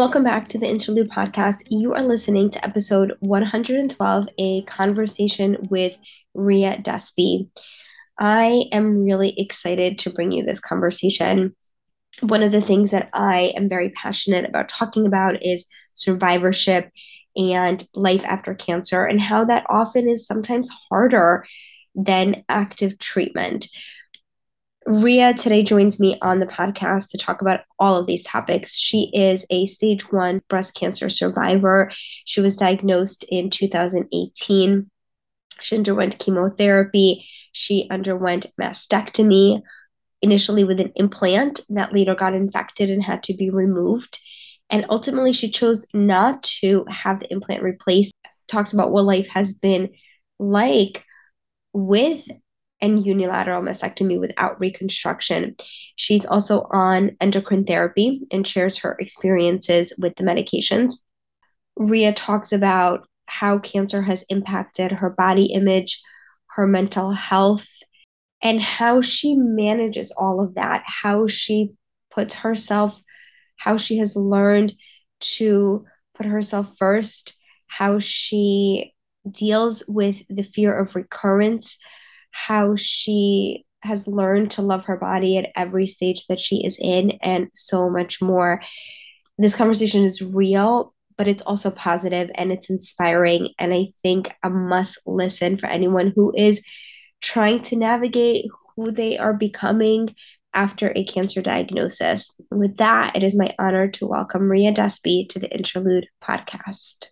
Welcome back to the Interlude Podcast. You are listening to episode 112, a conversation with Ria Despy. I am really excited to bring you this conversation. One of the things that I am very passionate about talking about is survivorship and life after cancer, and how that often is sometimes harder than active treatment. Ria today joins me on the podcast to talk about all of these topics. She is a stage one breast cancer survivor. She was diagnosed in 2018. She underwent chemotherapy. She underwent mastectomy, initially with an implant that later got infected and had to be removed. And ultimately, she chose not to have the implant replaced. Talks about what life has been like with and unilateral mastectomy without reconstruction. She's also on endocrine therapy and shares her experiences with the medications. Ria talks about how cancer has impacted her body image, her mental health, and how she manages all of that, how she puts herself, how she has learned to put herself first, how she deals with the fear of recurrence, how she has learned to love her body at every stage that she is in, and so much more. This conversation is real, but it's also positive and it's inspiring. And I think a must listen for anyone who is trying to navigate who they are becoming after a cancer diagnosis. With that, it is my honor to welcome Ria Despy to the Interlude podcast.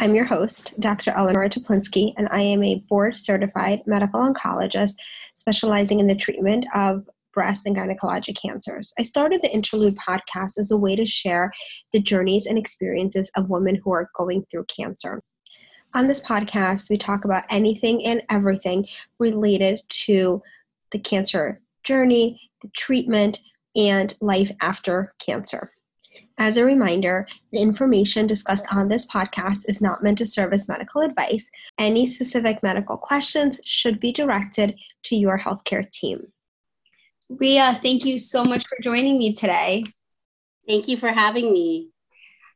I'm your host, Dr. Eleanor Teplinsky, and I am a board certified medical oncologist specializing in the treatment of breast and gynecologic cancers. I started the Interlude podcast as a way to share the journeys and experiences of women who are going through cancer. On this podcast, we talk about anything and everything related to the cancer journey, the treatment, and life after cancer. As a reminder, the information discussed on this podcast is not meant to serve as medical advice. Any specific medical questions should be directed to your healthcare team. Ria, thank you so much for joining me today. Thank you for having me.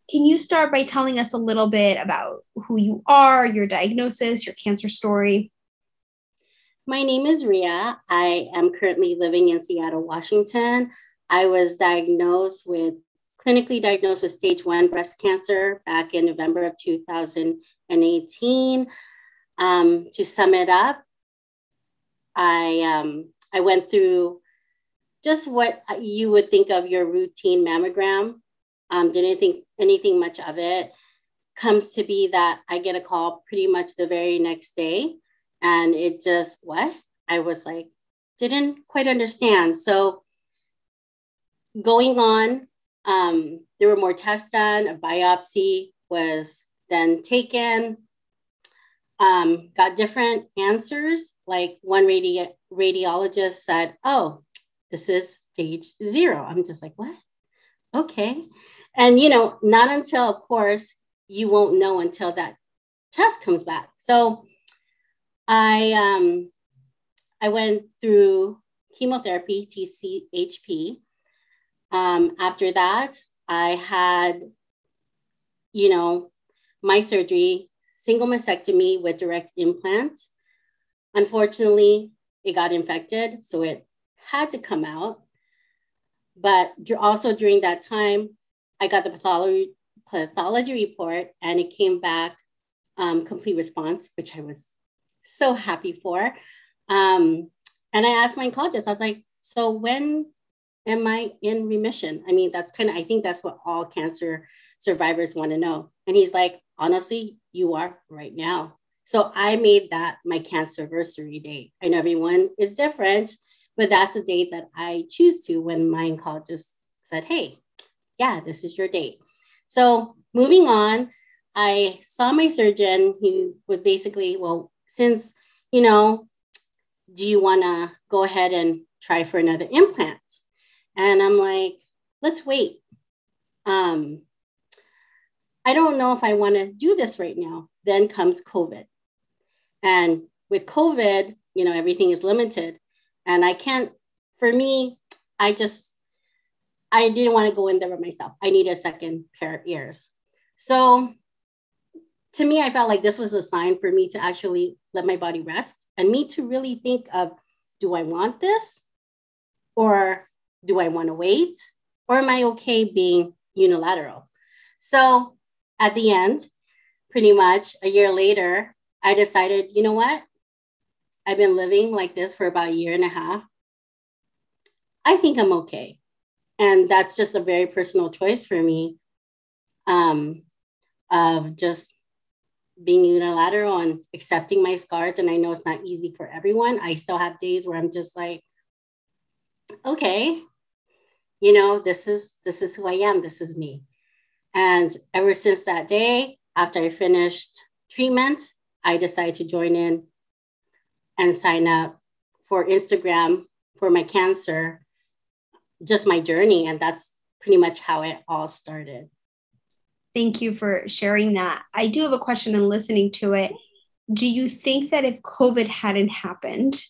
Can you start by telling us a little bit about who you are, your diagnosis, your cancer story? My name is Ria. I am currently living in Seattle, Washington. I was diagnosed with clinically diagnosed with stage one breast cancer back in November of 2018. Um, to sum it up, I, um, I went through just what you would think of your routine mammogram. Um, didn't think anything much of it. Comes to be that I get a call pretty much the very next day. And it just, what? I was like, didn't quite understand. So going on um, there were more tests done, a biopsy was then taken, um, got different answers. Like one radi- radiologist said, Oh, this is stage zero. I'm just like, What? Okay. And, you know, not until, of course, you won't know until that test comes back. So I, um, I went through chemotherapy, TCHP, um, after that, I had, you know, my surgery, single mastectomy with direct implant. Unfortunately, it got infected, so it had to come out. But also during that time, I got the pathology, pathology report and it came back um, complete response, which I was so happy for. Um, and I asked my oncologist, I was like, so when am I in remission? I mean, that's kind of, I think that's what all cancer survivors want to know. And he's like, honestly, you are right now. So I made that my cancer anniversary date. I know everyone is different, but that's the date that I choose to when my oncologist said, hey, yeah, this is your date. So moving on, I saw my surgeon. He would basically, well, since, you know, do you want to go ahead and try for another implant? And I'm like, let's wait. Um, I don't know if I want to do this right now. Then comes COVID. And with COVID, you know, everything is limited. And I can't, for me, I just, I didn't want to go in there with myself. I need a second pair of ears. So to me, I felt like this was a sign for me to actually let my body rest and me to really think of do I want this? Or do I want to wait? Or am I okay being unilateral? So at the end, pretty much a year later, I decided, you know what? I've been living like this for about a year and a half. I think I'm okay. And that's just a very personal choice for me um, of just being unilateral and accepting my scars. And I know it's not easy for everyone. I still have days where I'm just like, okay, you know, this is this is who I am. This is me. And ever since that day, after I finished treatment, I decided to join in and sign up for Instagram for my cancer, just my journey. And that's pretty much how it all started. Thank you for sharing that. I do have a question and listening to it. Do you think that if COVID hadn't happened,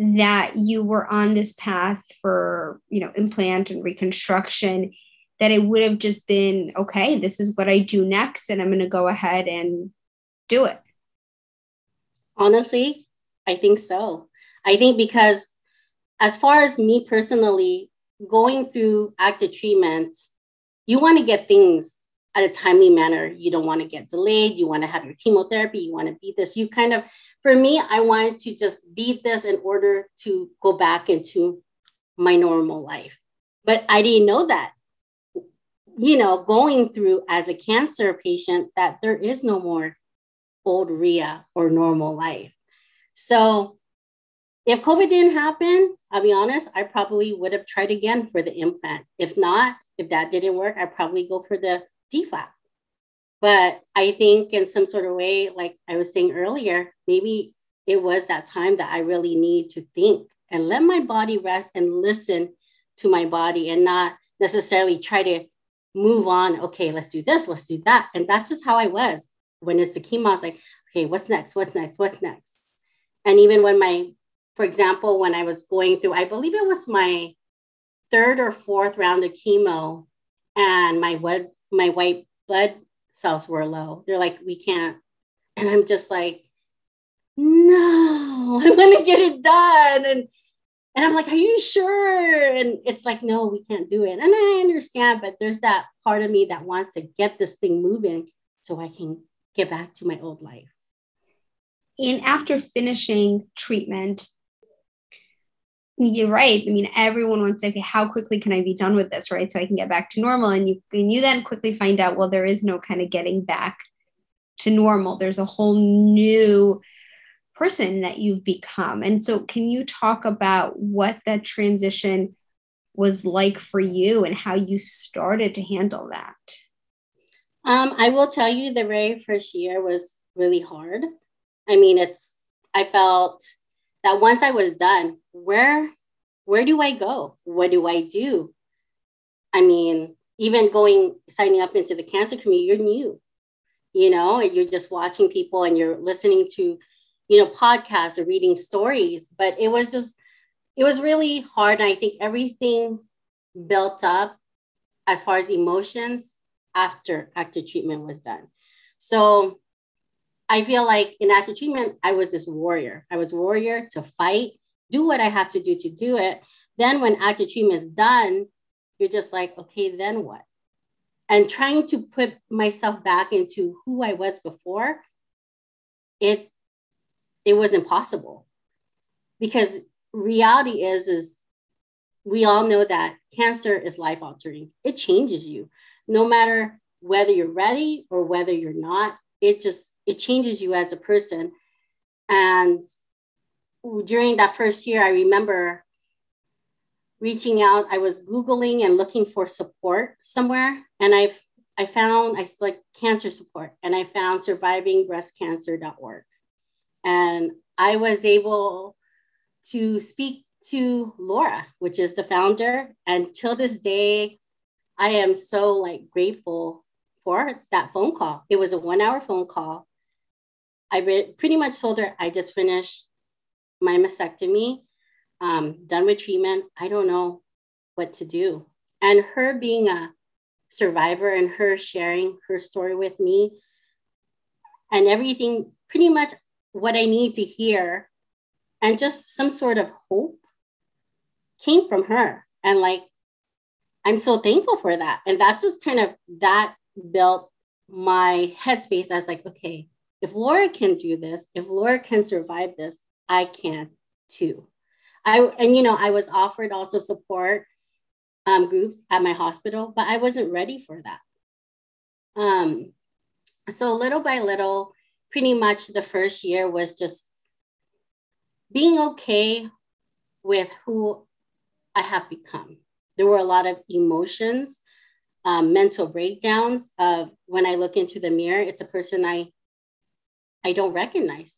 that you were on this path for, you know, implant and reconstruction, that it would have just been, okay, this is what I do next, and I'm going to go ahead and do it? Honestly, I think so. I think because as far as me personally, going through active treatment, you want to get things at a timely manner. You don't want to get delayed. You want to have your chemotherapy. You want to beat this. You kind of, for me, I wanted to just beat this in order to go back into my normal life. But I didn't know that, you know, going through as a cancer patient, that there is no more old RIA or normal life. So if COVID didn't happen, I'll be honest, I probably would have tried again for the implant. If not, if that didn't work, I'd probably go for the DIEP flap. But I think in some sort of way, like I was saying earlier, maybe it was that time that I really need to think and let my body rest and listen to my body and not necessarily try to move on. Okay, let's do this, let's do that. And that's just how I was. When it's the chemo, I was like, okay, what's next? What's next? What's next? And even when my, for example, when I was going through, I believe it was my third or fourth round of chemo, and my what my white blood cells were low. They're like, we can't. And I'm just like, no, I want to get it done. And and I'm like, are you sure? And it's like, no, we can't do it. And I understand, but there's that part of me that wants to get this thing moving so I can get back to my old life. And after finishing treatment, you're right. I mean, everyone wants to say, okay, how quickly can I be done with this, right? So I can get back to normal. And you and you then quickly find out, well, there is no kind of getting back to normal. There's a whole new person that you've become. And so can you talk about what that transition was like for you and how you started to handle that? Um, I will tell you the very first year was really hard. I mean, it's I felt that once I was done, where where do I go? What do I do? I mean, even going signing up into the cancer community, you're new, you know, you're just watching people and you're listening to, you know, podcasts or reading stories. But it was just, it was really hard. And I think everything built up as far as emotions after active treatment was done. So I feel like in active treatment, I was this warrior. I was warrior to fight, do what I have to do to do it. Then when active treatment is done, you're just like, okay, then what? And trying to put myself back into who I was before, it it was impossible. Because reality is is we all know that cancer is life altering. It changes you. No matter whether you're ready or whether you're not, it just it changes you as a person. And during that first year, I remember reaching out. I was Googling and looking for support somewhere. And I've I found I like cancer support and I found survivingbreastcancer.org. And I was able to speak to Laura, which is the founder. And till this day, I am so like grateful for that phone call. It was a one hour phone call. I re- pretty much told her I just finished my mastectomy, um, done with treatment. I don't know what to do. And her being a survivor and her sharing her story with me and everything, pretty much what I need to hear, and just some sort of hope came from her. And like, I'm so thankful for that. And that's just kind of that built my headspace as like, okay, if Laura can do this, if Laura can survive this, I can too. I and you know, I was offered also support um, groups at my hospital, but I wasn't ready for that. Um, so little by little, pretty much the first year was just being okay with who I have become. There were a lot of emotions, um, mental breakdowns of when I look into the mirror, it's a person I I don't recognize.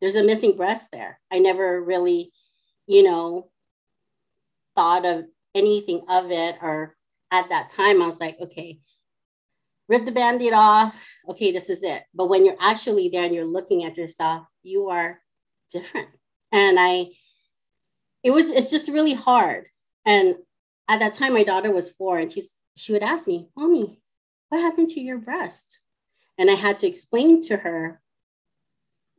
There's a missing breast there. I never really, you know, thought of anything of it or at that time I was like, okay, rip the band-aid off. Okay, this is it. But when you're actually there and you're looking at yourself, you are different. And I it was it's just really hard. And at that time my daughter was 4 and she's she would ask me, "Mommy, what happened to your breast?" And I had to explain to her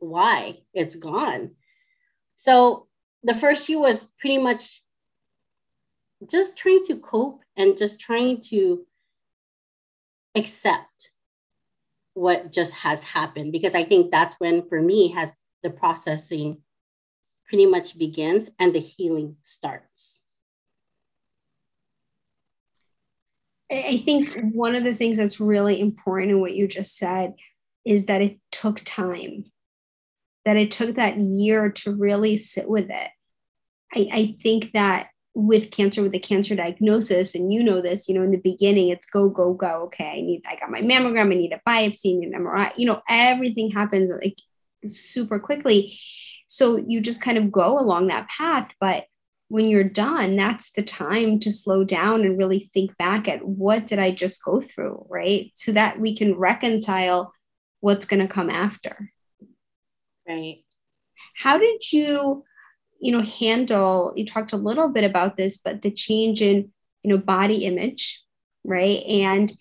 why it's gone. So the first year was pretty much just trying to cope and just trying to accept what just has happened because I think that's when for me has the processing pretty much begins and the healing starts. I think one of the things that's really important in what you just said is that it took time that it took that year to really sit with it. I, I think that with cancer, with a cancer diagnosis, and you know this, you know, in the beginning, it's go, go, go. Okay, I need, I got my mammogram, I need a biopsy, I need an MRI. You know, everything happens like super quickly. So you just kind of go along that path. But when you're done, that's the time to slow down and really think back at what did I just go through, right? So that we can reconcile what's going to come after. Right. How did you, you know, handle, you talked a little bit about this, but the change in, you know, body image, right? And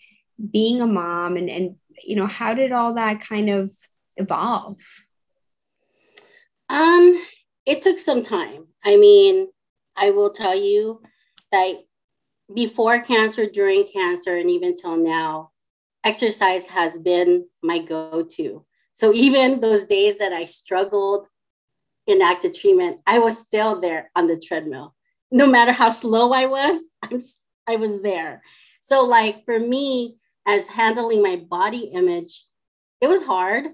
being a mom and, and, you know, how did all that kind of evolve? Um, it took some time. I mean, I will tell you that before cancer, during cancer, and even till now, exercise has been my go to. So even those days that I struggled in active treatment, I was still there on the treadmill. No matter how slow I was, I'm, I was there. So, like for me, as handling my body image, it was hard.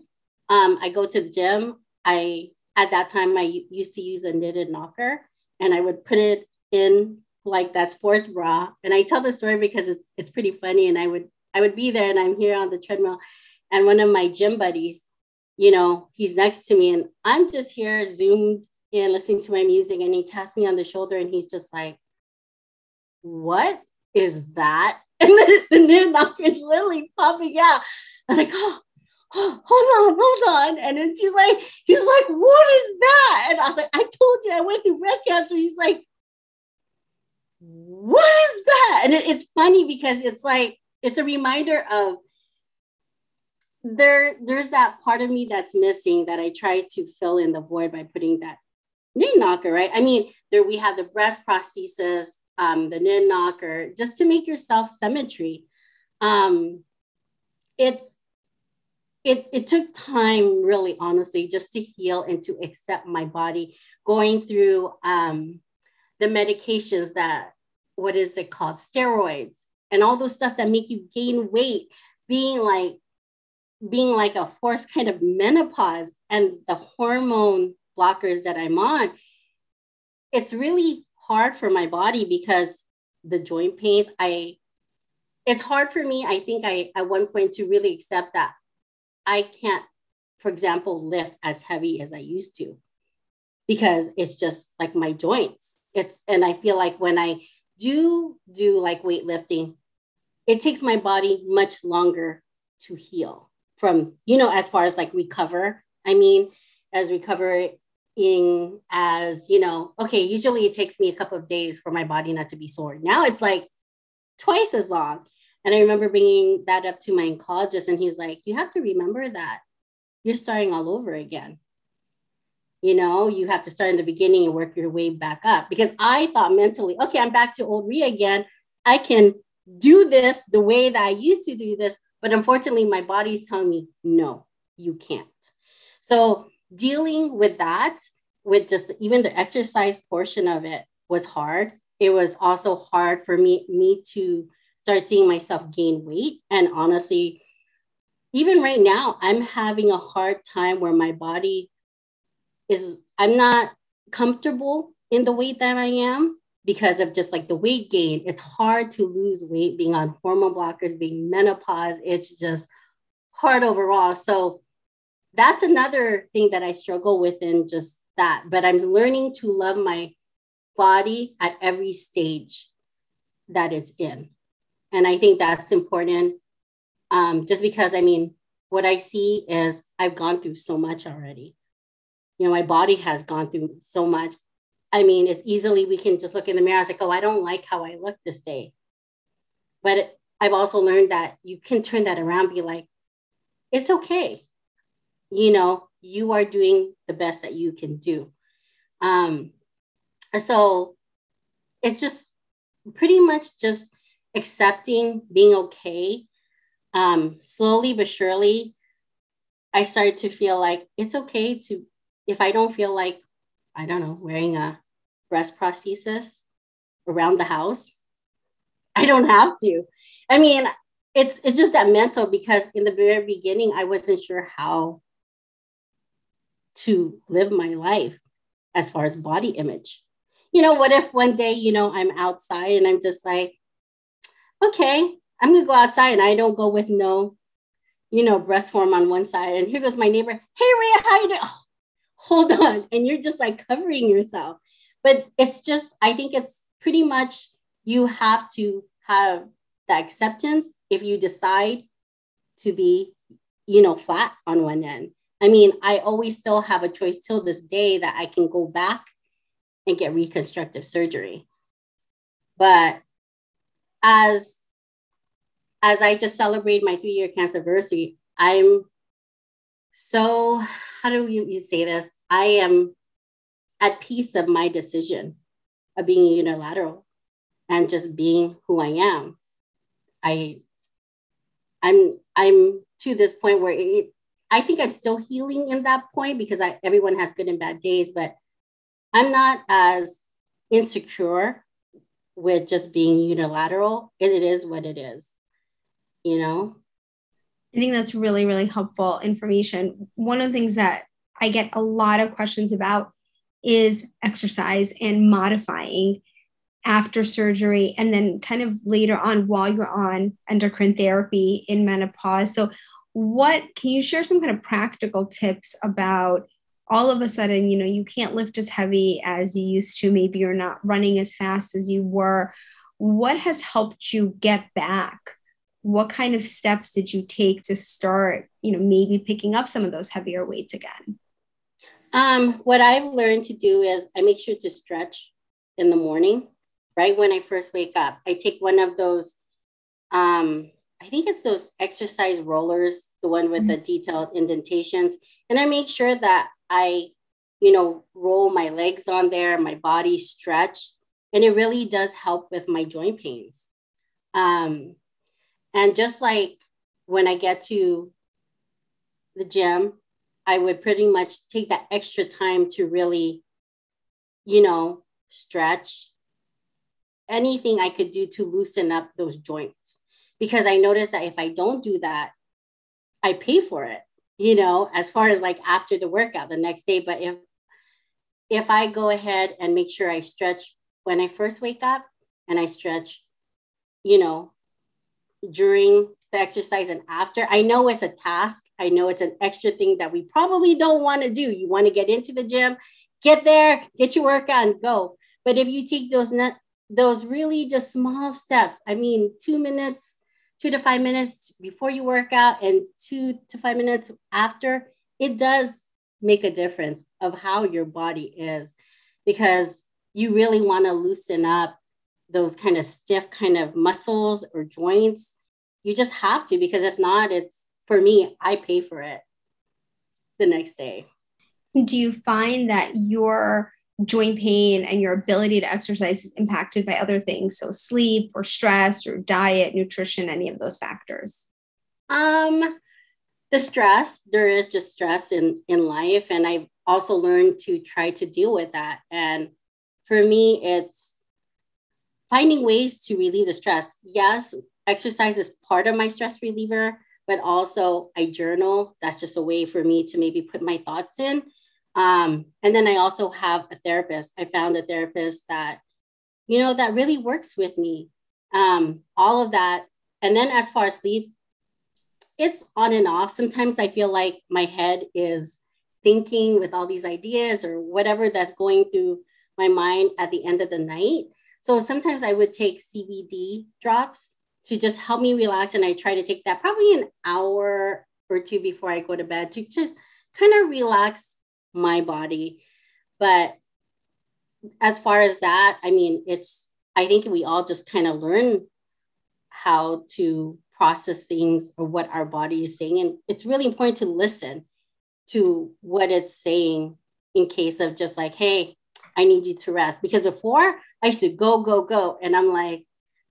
Um, I go to the gym. I at that time I used to use a knitted knocker, and I would put it in like that sports bra. And I tell the story because it's it's pretty funny. And I would I would be there, and I'm here on the treadmill, and one of my gym buddies you know, he's next to me and I'm just here zoomed in listening to my music and he taps me on the shoulder and he's just like, what is that? And the, the knit knocker is literally popping out. I was like, oh, oh, hold on, hold on. And then she's like, he's like, what is that? And I was like, I told you I went through breast cancer. He's like, what is that? And it, it's funny because it's like, it's a reminder of there there's that part of me that's missing that I try to fill in the void by putting that knit knocker, right? I mean, there we have the breast prosthesis, um, the knit knocker, just to make yourself symmetry. Um, it's it it took time, really, honestly, just to heal and to accept my body, going through um, the medications that what is it called, steroids, and all those stuff that make you gain weight, being like being like a forced kind of menopause and the hormone blockers that I'm on, it's really hard for my body because the joint pains, I it's hard for me, I think I at one point to really accept that I can't, for example, lift as heavy as I used to because it's just like my joints. It's and I feel like when I do do like weightlifting, it takes my body much longer to heal from you know as far as like recover i mean as recovering as you know okay usually it takes me a couple of days for my body not to be sore now it's like twice as long. And I remember bringing that up to my oncologist, and he's like, You have to remember that you're starting all over again. You know, you have to start in the beginning and work your way back up. Because I thought mentally, okay, I'm back to old me again. I can do this the way that I used to do this. But unfortunately, my body's telling me, no, you can't. So dealing with that, with just even the exercise portion of it was hard. It was also hard for me, me to start seeing myself gain weight. And honestly, even right now, I'm having a hard time where my body is, I'm not comfortable in the weight that I am because of just like the weight gain. It's hard to lose weight being on hormone blockers, being menopause. It's just hard overall. So that's another thing that I struggle with in just that. But I'm learning to love my body at every stage that it's in. And I think that's important um, just because I mean, what I see is I've gone through so much already. You know, my body has gone through so much. I mean, it's easily we can just look in the mirror. I was like, oh, I don't like how I look this day. But I've also learned that you can turn that around, be like, it's okay. You know, you are doing the best that you can do. Um, so it's just pretty much just accepting being okay. Um, slowly but surely, I started to feel like it's okay to, if I don't feel like, I don't know, wearing a breast prosthesis around the house, I don't have to. I mean, it's it's just that mental because in the very beginning, I wasn't sure how to live my life as far as body image. You know, what if one day, you know, I'm outside and I'm just like, okay, I'm gonna go outside and I don't go with no, you know, breast form on one side. And here goes my neighbor, hey Ria, how you doing? Oh, hold on. And you're just like covering yourself. But it's just, I think it's pretty much you have to have the acceptance if you decide to be, you know, flat on one end. I mean, I always still have a choice till this day that I can go back and get reconstructive surgery. But as as I just celebrate my three year cancer anniversary, I'm so how do you, you say this? I am at peace of my decision of being unilateral and just being who I am. I I'm I'm to this point where it, I think I'm still healing in that point because I, everyone has good and bad days, but I'm not as insecure with just being unilateral. It is what it is, you know? I think that's really, really helpful information. One of the things that I get a lot of questions about is exercise and modifying after surgery and then kind of later on while you're on endocrine therapy in menopause. So, what can you share some kind of practical tips about all of a sudden, you know, you can't lift as heavy as you used to. Maybe you're not running as fast as you were. What has helped you get back? What kind of steps did you take to start, you know, maybe picking up some of those heavier weights again? Um, what I've learned to do is I make sure to stretch in the morning, right when I first wake up. I take one of those, um, I think it's those exercise rollers, the one with mm-hmm. the detailed indentations, and I make sure that I, you know, roll my legs on there, my body stretch, and it really does help with my joint pains. Um, and just like when I get to the gym, I would pretty much take that extra time to really, you know, stretch anything I could do to loosen up those joints. Because I noticed that if I don't do that, I pay for it you know, as far as like after the workout the next day. But if if I go ahead and make sure I stretch when I first wake up and I stretch, you know, during the exercise and after, I know it's a task. I know it's an extra thing that we probably don't want to do. You want to get into the gym, get there, get your workout and go. But if you take those net, those really just small steps, I mean, two minutes, two to five minutes before you work out and two to five minutes after, it does make a difference of how your body is because you really want to loosen up those kind of stiff kind of muscles or joints. You just have to because if not, it's for me, I pay for it the next day. Do you find that your joint pain and your ability to exercise is impacted by other things? So sleep or stress or diet, nutrition, any of those factors? Um, the stress, there is just stress in in life. And I've also learned to try to deal with that. And for me, it's finding ways to relieve the stress. Yes, exercise is part of my stress reliever, but also I journal. That's just a way for me to maybe put my thoughts in. Um, and then I also have a therapist. I found a therapist that, you know, that really works with me. Um, all of that. And then as far as sleep, it's on and off. Sometimes I feel like my head is thinking with all these ideas or whatever that's going through my mind at the end of the night. So sometimes I would take CBD drops to just help me relax. And I try to take that probably an hour or two before I go to bed to just kind of relax my body. But as far as that, I mean, it's, I think we all just kind of learn how to process things or what our body is saying. And it's really important to listen to what it's saying in case of just like, hey, I need you to rest. Because before I used to go, go, go. And I'm like,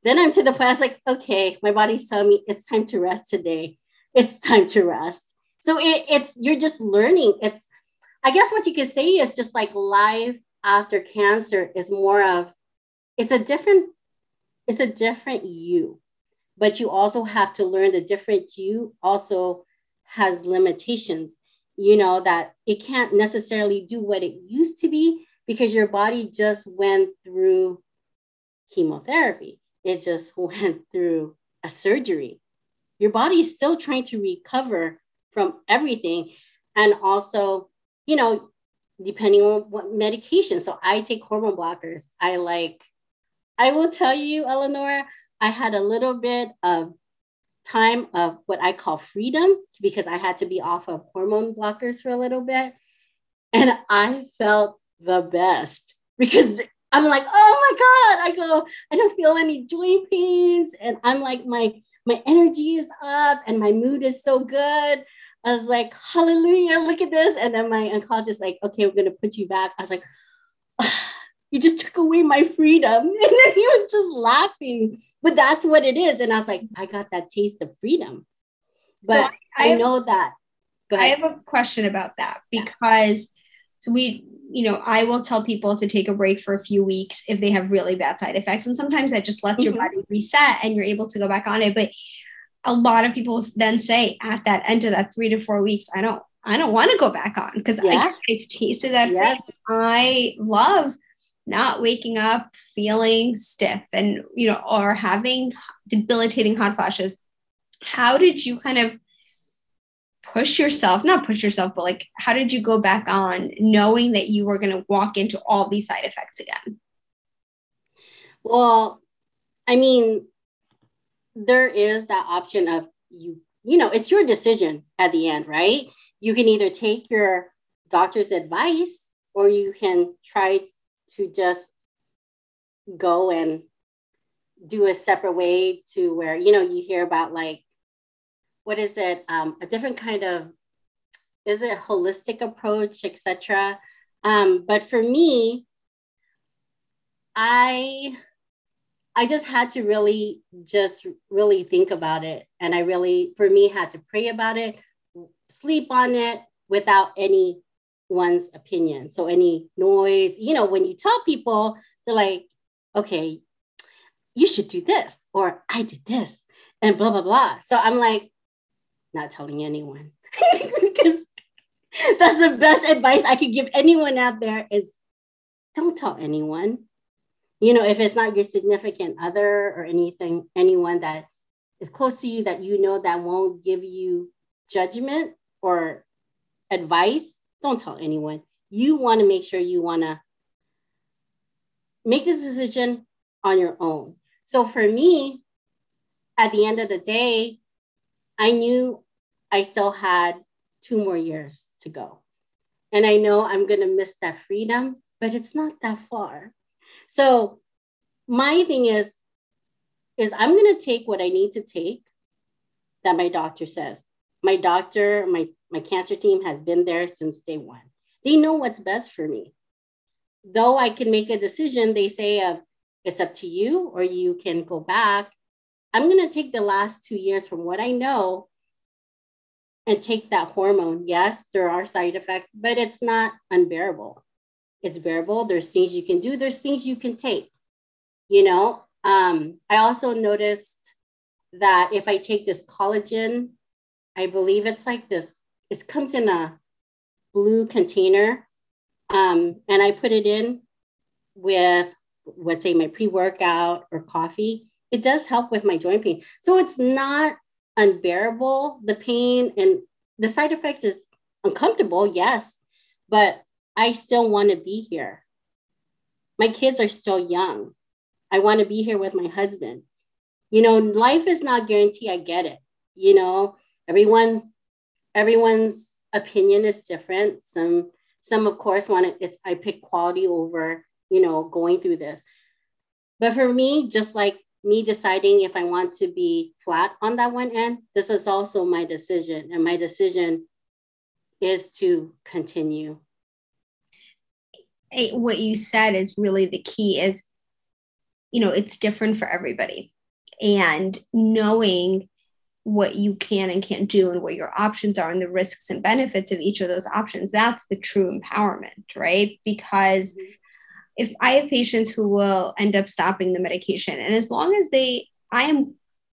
then I'm to the point, I was like, okay, my body's telling me it's time to rest today. It's time to rest. So it, it's, you're just learning. It's, I guess what you could say is just like life after cancer is more of, it's a different, it's a different you but you also have to learn the different you also has limitations you know that it can't necessarily do what it used to be because your body just went through chemotherapy. It just went through a surgery. Your body is still trying to recover from everything. And also you know depending on what medication. So i take hormone blockers. I like i will tell you eleanor I had a little bit of time of what I call freedom because I had to be off of hormone blockers for a little bit. And I felt the best because I'm like, oh my God, I go, I don't feel any joint pains. And I'm like, my my energy is up and my mood is so good. I was like, hallelujah, look at this. And then my oncologist like, okay, we're gonna put you back. I was like, you just took away my freedom. And then he was just laughing. But that's what it is. And I was like, I got that taste of freedom. But so I, I have, know that. I have a question about that because so we, you know, I will tell people to take a break for a few weeks if they have really bad side effects. And sometimes that just lets mm-hmm. your body reset and you're able to go back on it. But a lot of people then say at that end of that three to four weeks, I don't I don't want to go back on because yeah. I've tasted that. Yes. I love not waking up feeling stiff and you know or having debilitating hot flashes how did you kind of push yourself not push yourself but like how did you go back on knowing that you were going to walk into all these side effects again? Well i mean there is that option of you you know it's your decision at the end right? You can either take your doctor's advice or you can try to just go and do a separate way to where you know you hear about like what is it um, a different kind of is it holistic approach etc um, but for me i i just had to really just really think about it and i really for me had to pray about it sleep on it without any one's opinion. So any noise, you know, when you tell people, they're like, okay, you should do this, or I did this, and blah, blah, blah. So I'm like, not telling anyone. because that's the best advice I could give anyone out there is don't tell anyone. You know, if it's not your significant other or anything, anyone that is close to you that you know that won't give you judgment or advice, don't tell anyone. You want to make sure you want to make this decision on your own. So for me, at the end of the day, I knew I still had two more years to go. And I know I'm going to miss that freedom, but it's not that far. So my thing is, is I'm gonna take what I need to take that my doctor says. My doctor, my my cancer team has been there since day one. They know what's best for me. Though I can make a decision, they say of it's up to you, or you can go back. I'm gonna take the last two years from what I know and take that hormone. Yes, there are side effects, but it's not unbearable. It's bearable. There's things you can do, there's things you can take. You know, um, I also noticed that if I take this collagen, I believe it's like this, it comes in a blue container. Um, and I put it in with, let's say, my pre workout or coffee. It does help with my joint pain. So it's not unbearable, the pain and the side effects is uncomfortable, yes, but I still want to be here. My kids are still young. I want to be here with my husband. You know, life is not guaranteed. I get it. You know, everyone, everyone's opinion is different. Some, some of course want it. It's I pick quality over, you know, going through this. But for me, just like me deciding if I want to be flat on that one end, this is also my decision. And my decision is to continue. Hey, what you said is really the key is, you know, it's different for everybody. And knowing what you can and can't do and what your options are and the risks and benefits of each of those options, that's the true empowerment, right? Because mm-hmm if I have patients who will end up stopping the medication, and as long as they, I am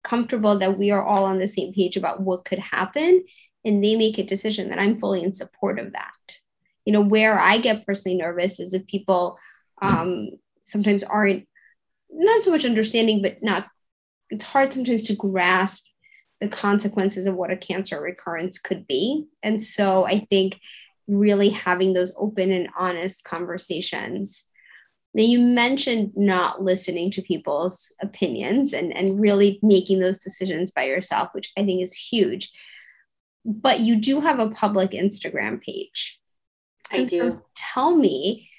comfortable that we are all on the same page about what could happen and they make a decision, that I'm fully in support of that. You know, where I get personally nervous is if people um, sometimes aren't not so much understanding, but not, it's hard sometimes to grasp the consequences of what a cancer recurrence could be. And so I think really having those open and honest conversations now, you mentioned not listening to people's opinions and, and really making those decisions by yourself, which I think is huge. But you do have a public Instagram page. I do. So tell me,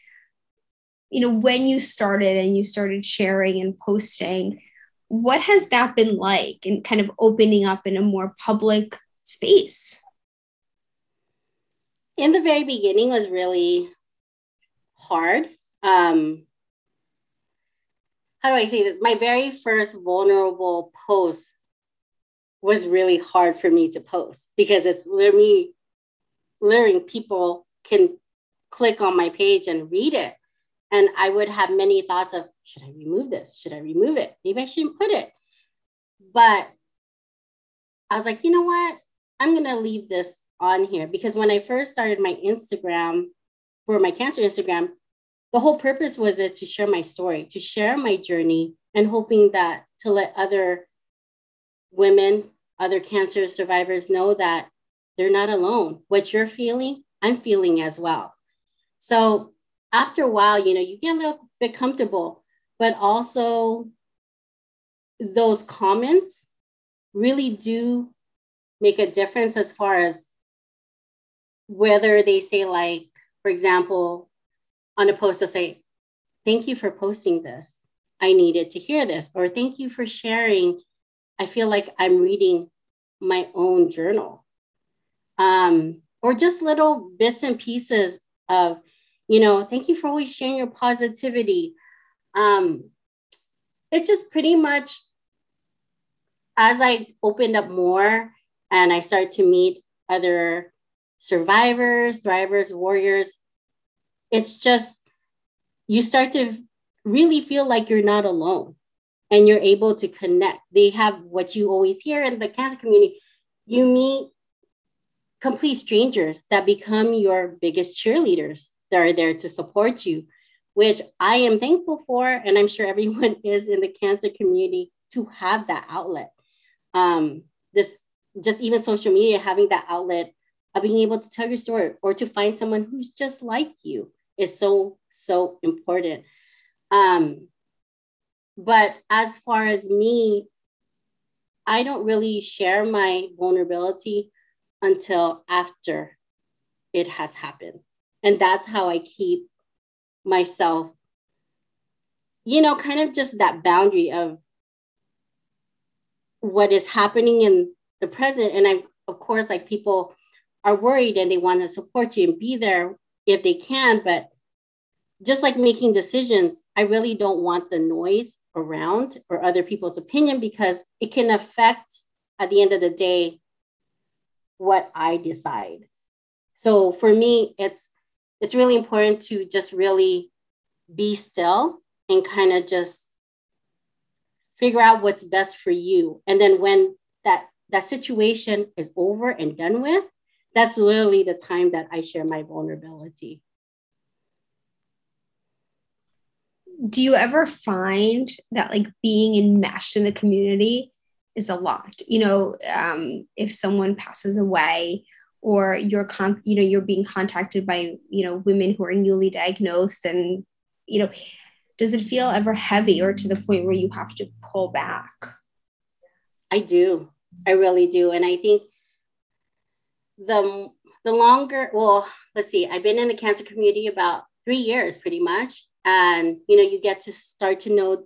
you know, when you started and you started sharing and posting, what has that been like and kind of opening up in a more public space? In the very beginning was really hard um how do I say this? My very first vulnerable post was really hard for me to post because it's literally, literally people can click on my page and read it. And I would have many thoughts of, should I remove this? Should I remove it? Maybe I shouldn't put it. But I was like, you know what? I'm going to leave this on here because when I first started my Instagram, for my cancer Instagram, the whole purpose was it to share my story, to share my journey, and hoping that to let other women, other cancer survivors know that they're not alone. What you're feeling, I'm feeling as well. So after a while, you know, you get a little bit comfortable, but also those comments really do make a difference as far as whether they say, like, for example, on a post to say, thank you for posting this. I needed to hear this. Or thank you for sharing. I feel like I'm reading my own journal. Um, or just little bits and pieces of, you know, thank you for always sharing your positivity. Um, it's just pretty much as I opened up more and I started to meet other survivors, thrivers, warriors, it's just you start to really feel like you're not alone and you're able to connect. They have what you always hear in the cancer community. You meet complete strangers that become your biggest cheerleaders that are there to support you, which I am thankful for. And I'm sure everyone is in the cancer community to have that outlet. Um, this just even social media having that outlet of being able to tell your story or to find someone who's just like you is so so important. Um but as far as me i don't really share my vulnerability until after it has happened. And that's how i keep myself you know, kind of just that boundary of what is happening in the present. And I, of course, like people are worried and they want to support you and be there if they can. But just like making decisions, I really don't want the noise around or other people's opinion because it can affect at the end of the day what I decide. So for me, it's it's really important to just really be still and kind of just figure out what's best for you. And then when that that situation is over and done with, that's literally the time that I share my vulnerability. Do you ever find that like being enmeshed in the community is a lot? You know, um, if someone passes away or you're con- you know you're being contacted by you know women who are newly diagnosed and you know does it feel ever heavy or to the point where you have to pull back i do i really do and i think the the longer well let's see i've been in the cancer community about three years pretty much. And you know you get to start to know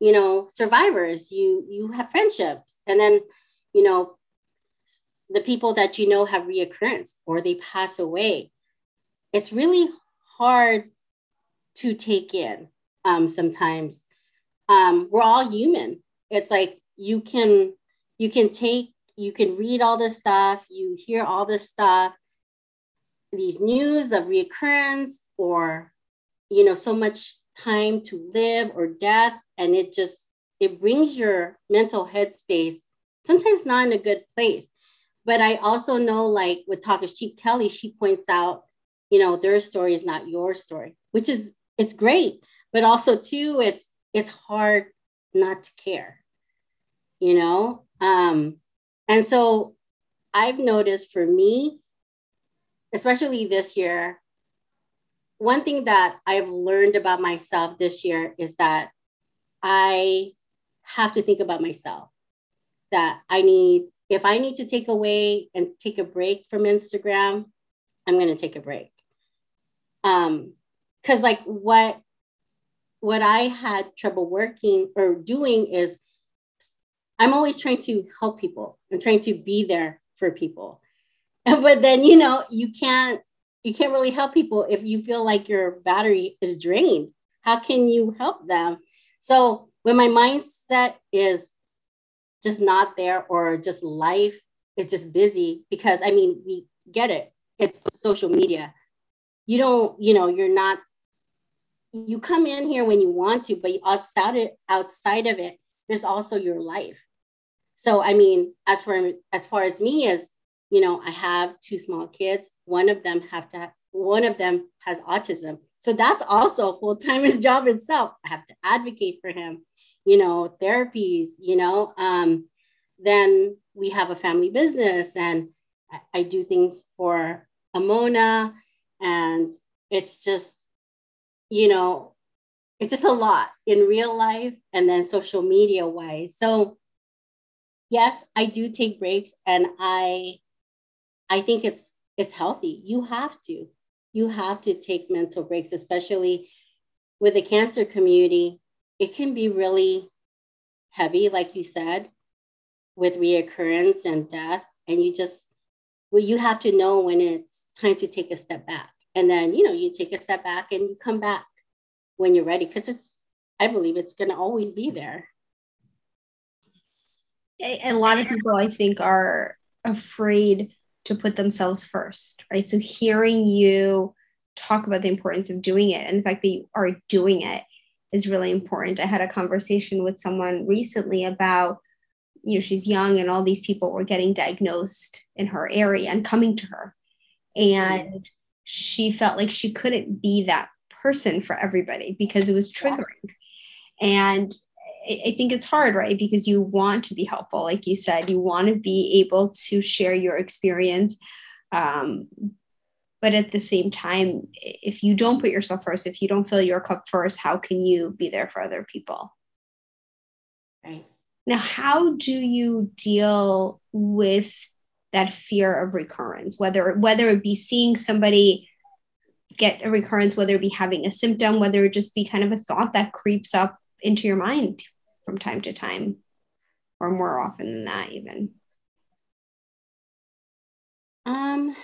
you know survivors you you have friendships. And then you know the people that you know have reoccurrence or they pass away. It's really hard to take in um, sometimes. Um, we're all human. It's like you can you can take you can read all this stuff. You hear all this stuff. These news of reoccurrence or you know so much time to live or death and it just it brings your mental headspace sometimes not in a good place. But i also know like with talk is cheap kelly she points out you know their story is not your story which is it's great. But also too it's it's hard not to care you know? Um and so i've noticed for me especially this year one thing that i've learned about myself this year is that i have to think about myself that i need if i need to take away and take a break from instagram i'm going to take a break. Um because like what what I had trouble working or doing is I'm always trying to help people. I'm trying to be there for people. But then, you know, you can't you can't really help people if you feel like your battery is drained. How can you help them? So when my mindset is just not there or just life is just busy because I mean, we get it. It's social media. You don't, you know, you're not you come in here when you want to, but outside it, outside of it, there's also your life. So I mean, as for as far as me is, you know, I have two small kids. One of them have to one of them has autism. So that's also a full-time job itself. I have to advocate for him, you know, therapies, you know. Um, then we have a family business and I, I do things for Amoena and it's just you know, it's just a lot in real life and then social media wise. So yes, I do take breaks and I I think it's it's healthy. You have to. You have to take mental breaks, especially with the cancer community. It can be really heavy, like you said, with reoccurrence and death. And you just, well, you have to know when it's time to take a step back and then you know you take a step back and you come back when you're ready because it's i believe it's going to always be there. A lot of people i think are afraid to put themselves first right? So hearing you talk about the importance of doing it and the fact that you are doing it is really important. I had a conversation with someone recently about you know she's young and all these people were getting diagnosed in her area and coming to her. Oh, and she felt like she couldn't be that person for everybody because it was triggering. And I think it's hard, right? Because you want to be helpful. Like you said, you want to be able to share your experience. Um, but at the same time, if you don't put yourself first, if you don't fill your cup first, how can you be there for other people? Right. Now, how do you deal with that fear of recurrence whether whether it be seeing somebody get a recurrence, whether it be having a symptom, whether it just be kind of a thought that creeps up into your mind from time to time, or more often than that, even? Um,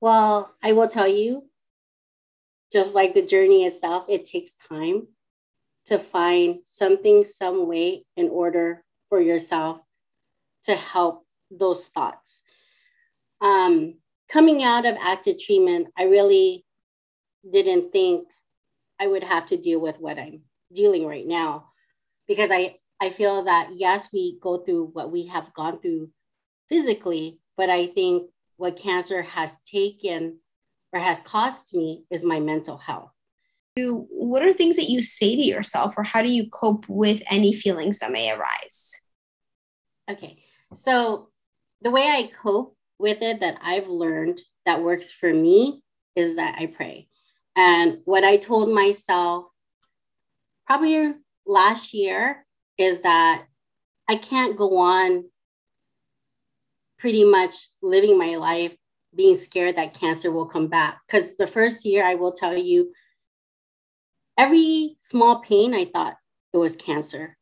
well, I will tell you, just like the journey itself, it takes time to find something, some way in order for yourself to help those thoughts. Um, coming out of active treatment, I really didn't think I would have to deal with what I'm dealing right now because I, I feel that yes, we go through what we have gone through physically, but I think what cancer has taken or has cost me is my mental health. What are things that you say to yourself, or how do you cope with any feelings that may arise? Okay, so the way I cope with it that I've learned that works for me is that I pray. And what I told myself probably last year is that I can't go on pretty much living my life being scared that cancer will come back. Because the first year, I will tell you, every small pain, I thought it was cancer.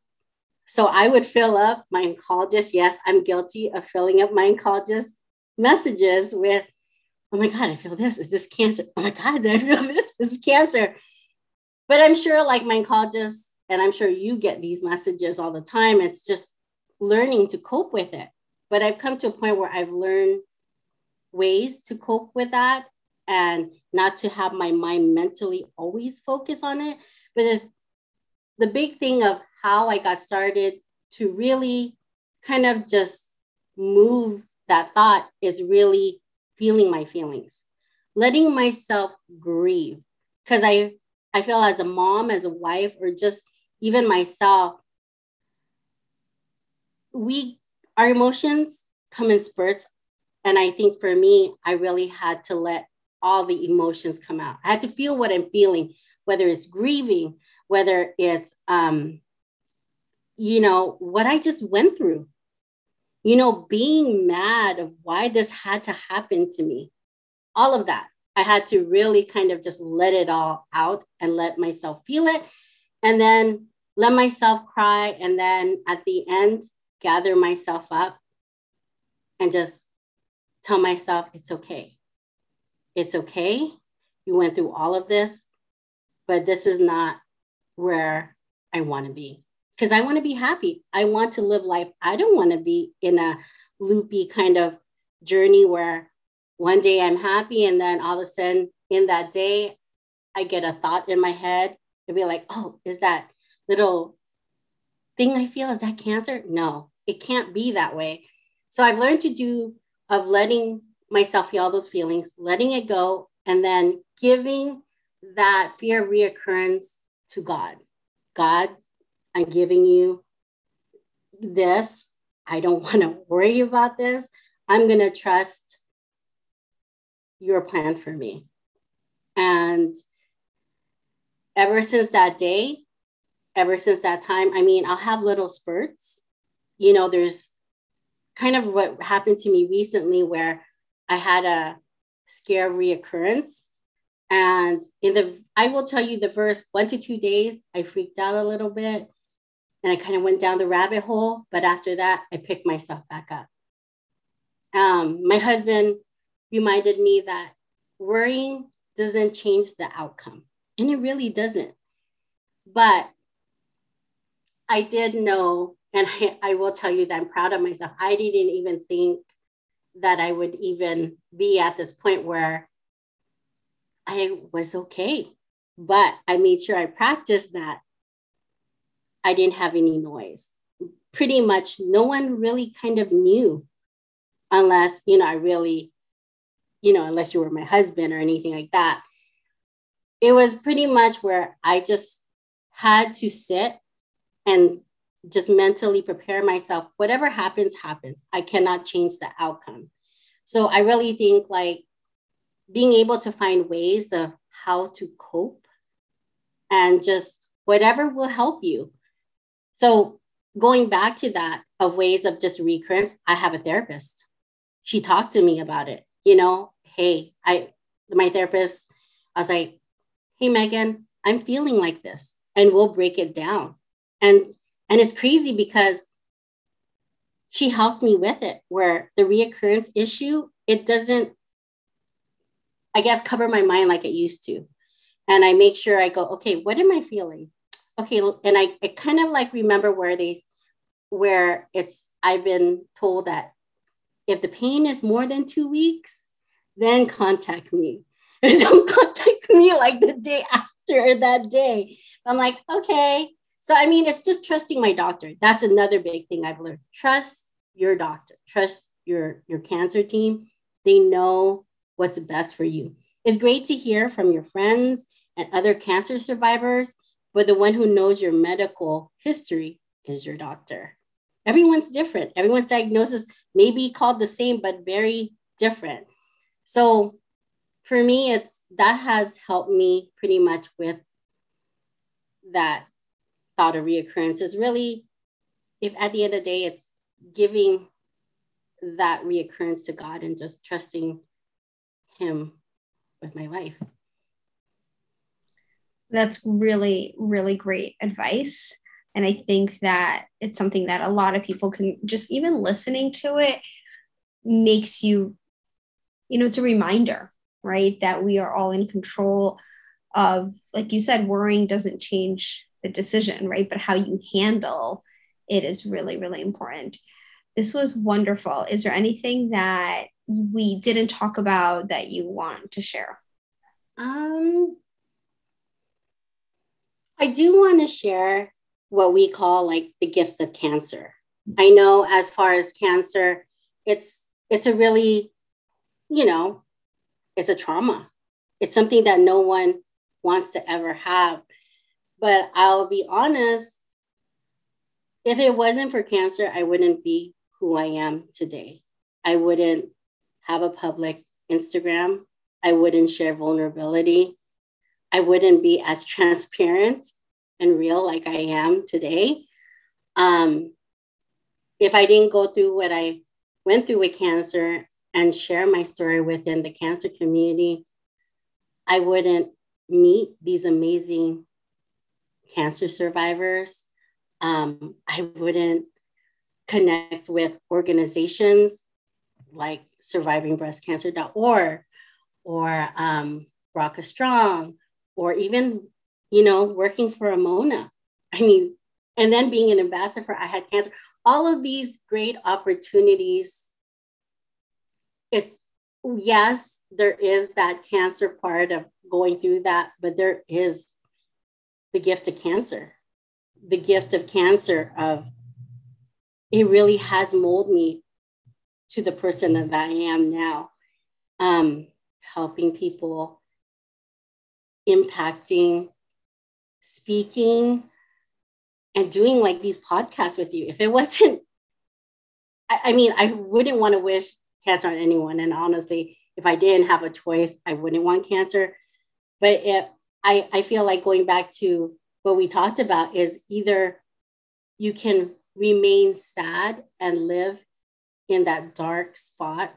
So I would fill up my oncologist. Yes, I'm guilty of filling up my oncologist messages with, oh my God, I feel this. Is this cancer? Oh my God, I feel this. This is cancer. But I'm sure, like my oncologist, and I'm sure you get these messages all the time. It's just learning to cope with it. But I've come to a point where I've learned ways to cope with that and not to have my mind mentally always focus on it. But the, the big thing of how I got started to really kind of just move that thought is really feeling my feelings, letting myself grieve. Because I, I feel as a mom, as a wife, or just even myself, we our emotions come in spurts. And I think for me, I really had to let all the emotions come out. I had to feel what I'm feeling, whether it's grieving, whether it's, um, you know, what I just went through you know, being mad of why this had to happen to me, all of that. I had to really kind of just let it all out and let myself feel it. And then let myself cry. And then at the end, gather myself up and just tell myself it's okay. It's okay. You went through all of this, but this is not where I want to be because I want to be happy. I want to live life. I don't want to be in a loopy kind of journey where one day I'm happy and then all of a sudden in that day I get a thought in my head to be like, oh, is that little thing I feel is that cancer? No, it can't be that way. So I've learned to do of letting myself feel all those feelings, letting it go, and then giving that fear reoccurrence to God. God, I'm giving you this. I don't want to worry about this. I'm going to trust your plan for me. And ever since that day, ever since that time, I mean, I'll have little spurts. You know, there's kind of what happened to me recently where I had a scare reoccurrence. And in the, I will tell you the first one to two days, I freaked out a little bit and I kind of went down the rabbit hole. But after that, I picked myself back up. Um, my husband reminded me that worrying doesn't change the outcome, and it really doesn't. But I did know, and I, I will tell you that I'm proud of myself. I didn't even think that I would even be at this point where I was okay. But I made sure I practiced that I didn't have any noise. Pretty much no one really kind of knew unless, you know, I really, you know, unless you were my husband or anything like that. It was pretty much where I just had to sit and just mentally prepare myself. Whatever happens, happens. I cannot change the outcome. So I really think like being able to find ways of how to cope and just whatever will help you. So going back to that of ways of just recurrence, I have a therapist. She talked to me about it. You know, hey, I my therapist, I was like, hey, Megan, I'm feeling like this. And we'll break it down. And and it's crazy because she helped me with it, where the reoccurrence issue, it doesn't, I guess, cover my mind like it used to. And I make sure I go, okay, what am I feeling? Okay, and I, I kind of like remember where they, where it's, I've been told that if the pain is more than two weeks, then contact me. Don't contact me like the day after that day. I'm like, okay. So, I mean, it's just trusting my doctor. That's another big thing I've learned. Trust your doctor, trust your, your cancer team. They know what's best for you. It's great to hear from your friends and other cancer survivors, but the one who knows your medical history is your doctor. Everyone's different. Everyone's diagnosis may be called the same, but very different. So for me, it's that has helped me pretty much with that thought of reoccurrence is really if at the end of the day it's giving that reoccurrence to God and just trusting him with my life. That's really, really great advice. And I think that it's something that a lot of people can just even listening to it makes you, you know, it's a reminder, right? That we are all in control of, like you said, worrying doesn't change the decision, right? But how you handle it is really, really important. This was wonderful. Is there anything that we didn't talk about that you want to share? Um, I do want to share what we call like the gift of cancer. I know as far as cancer, it's it's a really, you know, it's a trauma. It's something that no one wants to ever have. But I'll be honest, if it wasn't for cancer, I wouldn't be who I am today. I wouldn't have a public Instagram. I wouldn't share vulnerability. I wouldn't be as transparent and real like I am today. Um, if I didn't go through what I went through with cancer and share my story within the cancer community, I wouldn't meet these amazing cancer survivors. Um, I wouldn't connect with organizations like survivingbreastcancer.org or um, Strong or even you know, working for Amoena. I mean, and then being an ambassador for I Had Cancer, all of these great opportunities. It's yes, there is that cancer part of going through that, but there is the gift of cancer, the gift of cancer of it really has molded me to the person that I am now, um, helping people, impacting speaking and doing like these podcasts with you. If it wasn't, I, I mean, I wouldn't want to wish cancer on anyone. And honestly, if I didn't have a choice, I wouldn't want cancer. But if I, I feel like going back to what we talked about is either you can remain sad and live in that dark spot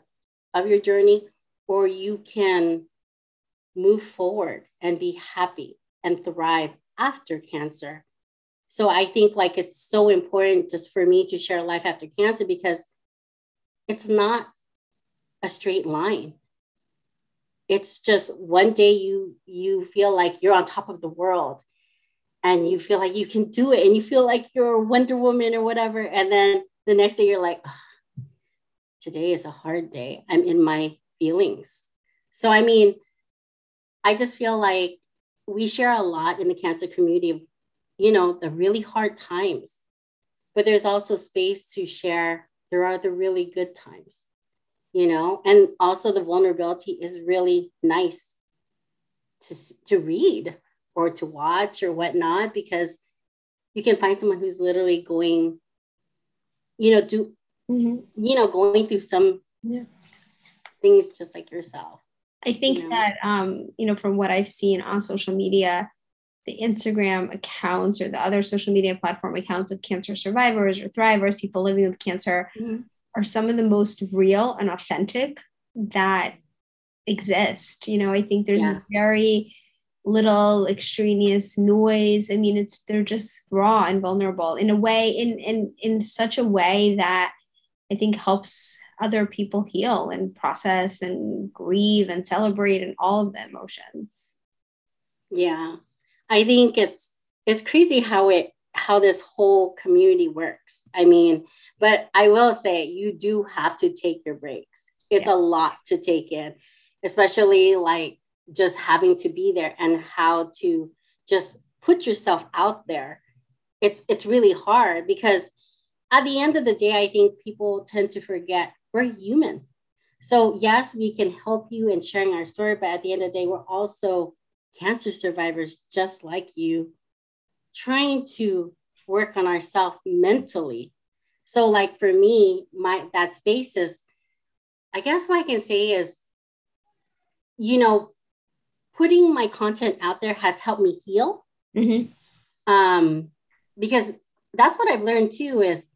of your journey, or you can move forward and be happy and thrive after cancer. So I think like it's so important just for me to share life after cancer because it's not a straight line. It's just one day you you feel like you're on top of the world and you feel like you can do it and you feel like you're Wonder Woman or whatever and then the next day you're like today is a hard day. I'm in my feelings. So I mean I just feel like we share a lot in the cancer community you know, the really hard times, but there's also space to share. There are the really good times, you know, and also the vulnerability is really nice to, to read or to watch or whatnot, because you can find someone who's literally going, you know, do, mm-hmm. you know, going through some yeah. things just like yourself. I think yeah. that um, you know, from what I've seen on social media, the Instagram accounts or the other social media platform accounts of cancer survivors or thrivers, people living with cancer, mm-hmm. are some of the most real and authentic that exist. You know, I think there's yeah. very little extraneous noise. I mean, it's they're just raw and vulnerable in a way, in in in such a way that I think helps other people heal and process and grieve and celebrate and all of the emotions. Yeah. I think it's it's crazy how it how this whole community works. I mean, but I will say you do have to take your breaks. It's yeah. a lot to take in, especially like just having to be there and how to just put yourself out there. It's it's really hard because at the end of the day, I think people tend to forget we're human. So yes, we can help you in sharing our story, but at the end of the day, we're also cancer survivors just like you, trying to work on ourselves mentally. So, like for me, my that space is, I guess what I can say is, you know, putting my content out there has helped me heal. Mm-hmm. Um, because that's what I've learned too is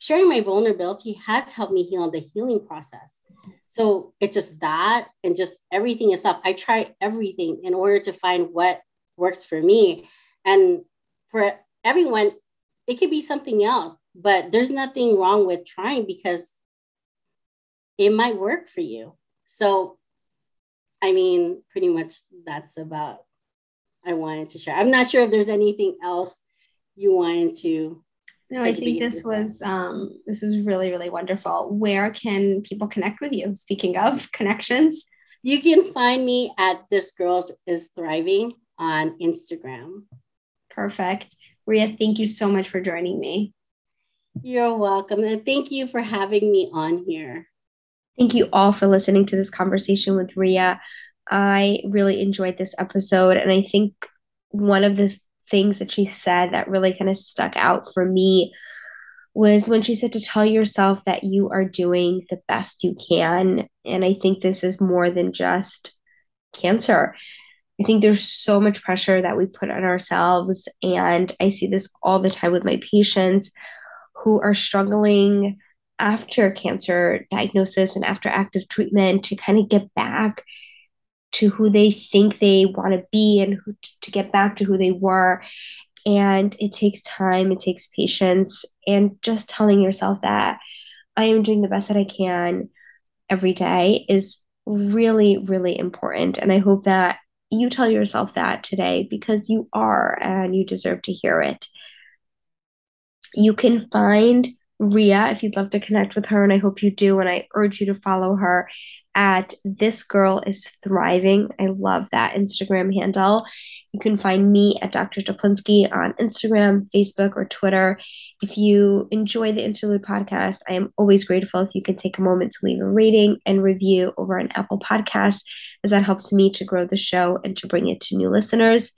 sharing my vulnerability has helped me heal the healing process. So it's just that and just everything itself. I try everything in order to find what works for me. And for everyone, it could be something else, but there's nothing wrong with trying because it might work for you. So, I mean, pretty much that's about I wanted to share. I'm not sure if there's anything else you wanted to. No, I think this was um, this was really really wonderful. Where can people connect with you? Speaking of connections, you can find me at This Girls Is Thriving on Instagram. Perfect. Ria, thank you so much for joining me. You're welcome. And thank you for having me on here. Thank you all for listening to this conversation with Ria. I really enjoyed this episode. And I think one of the things that she said that really kind of stuck out for me was when she said to tell yourself that you are doing the best you can. And I think this is more than just cancer. I think there's so much pressure that we put on ourselves. And I see this all the time with my patients who are struggling after cancer diagnosis and after active treatment to kind of get back to who they think they want to be and who, to get back to who they were. And it takes time, it takes patience, and just telling yourself that I am doing the best that I can every day is really, really important. And I hope that you tell yourself that today because you are and you deserve to hear it. You can find Ria if you'd love to connect with her, and I hope you do. And I urge you to follow her at This Girl is Thriving. I love that Instagram handle. You can find me at Dr. Toplinsky on Instagram, Facebook, or Twitter. If you enjoy the Interlude podcast, I am always grateful if you can take a moment to leave a rating and review over on Apple Podcasts, as that helps me to grow the show and to bring it to new listeners.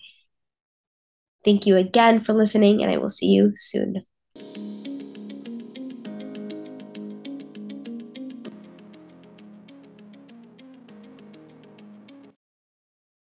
Thank you again for listening, and I will see you soon.